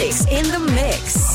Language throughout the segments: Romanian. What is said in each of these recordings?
Olix in the mix.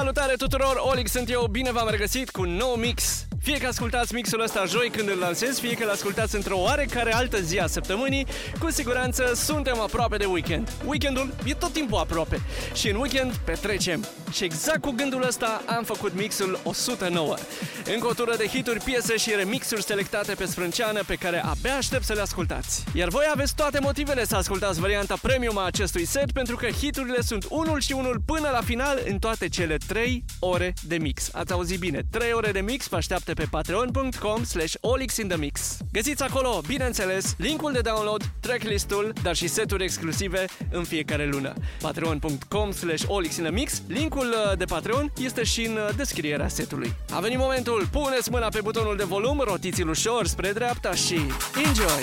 Salutare tuturor, Olic sunt eu, bine v-am regăsit cu un nou mix fie că ascultați mixul ăsta joi când îl lansez, fie că îl ascultați într-o oarecare altă zi a săptămânii, cu siguranță suntem aproape de weekend. Weekendul e tot timpul aproape și în weekend petrecem. Și exact cu gândul ăsta am făcut mixul 109. Încă o tură de hituri, piese și remixuri selectate pe sprânceană pe care abia aștept să le ascultați. Iar voi aveți toate motivele să ascultați varianta premium a acestui set pentru că hiturile sunt unul și unul până la final în toate cele 3 ore de mix. Ați auzit bine, 3 ore de mix vă așteaptă pe patreon.com slash olixinthemix. Găsiți acolo, bineînțeles, linkul de download, tracklistul, dar și seturi exclusive în fiecare lună. patreon.com slash olixinthemix, linkul uh, de Patreon este și în uh, descrierea setului. A venit momentul, puneți mâna pe butonul de volum, rotiți-l ușor spre dreapta și enjoy!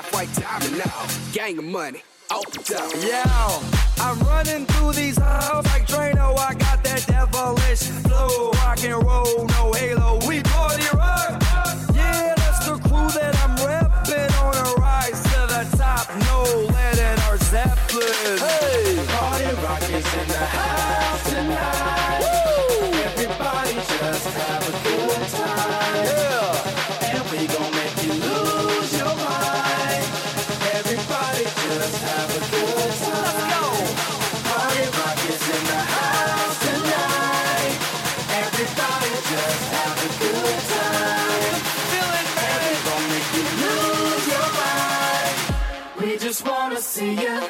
Half white, diamond now. Gang of money. Top. Yeah, I'm running through these halls like Drano. I got that devilish flow, rock and roll, no halo. We party rock. Yeah, that's the crew that I'm repping on a rise to the top. No lead in our Zeppelin. Hey, Party rock is in the house see you.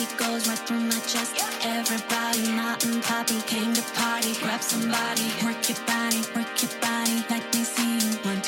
It goes right through my chest. Everybody, not and poppy came to party. Grab somebody, work your body, work your body. Let me see you.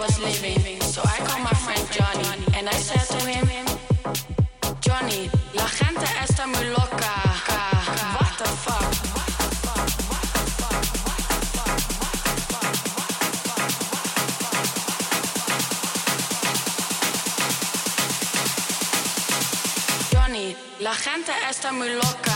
Was living, so I called my friend Johnny and I said to him, Johnny, la gente está muy loca. What the fuck? Johnny, la gente está muy loca.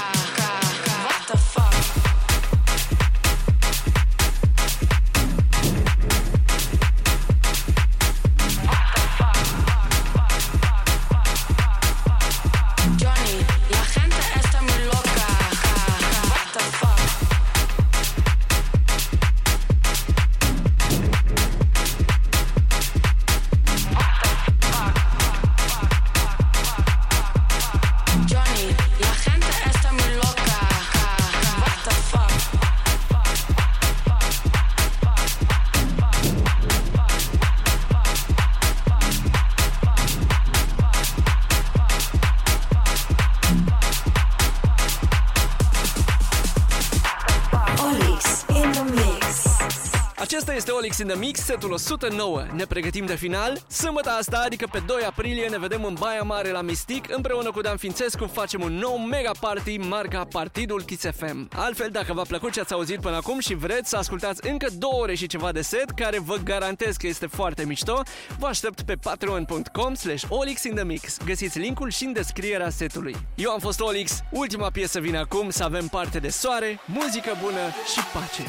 Acesta este Olix in the Mix, setul 109. Ne pregătim de final. Sâmbătă asta, adică pe 2 aprilie, ne vedem în Baia Mare la Mistic. Împreună cu Dan Fințescu facem un nou mega party marca Partidul Kiss FM. Altfel, dacă v-a plăcut ce ați auzit până acum și vreți să ascultați încă două ore și ceva de set, care vă garantez că este foarte mișto, vă aștept pe patreon.com slash Olix in the Mix. Găsiți linkul și în descrierea setului. Eu am fost Olix, ultima piesă vine acum, să avem parte de soare, muzică bună și pace.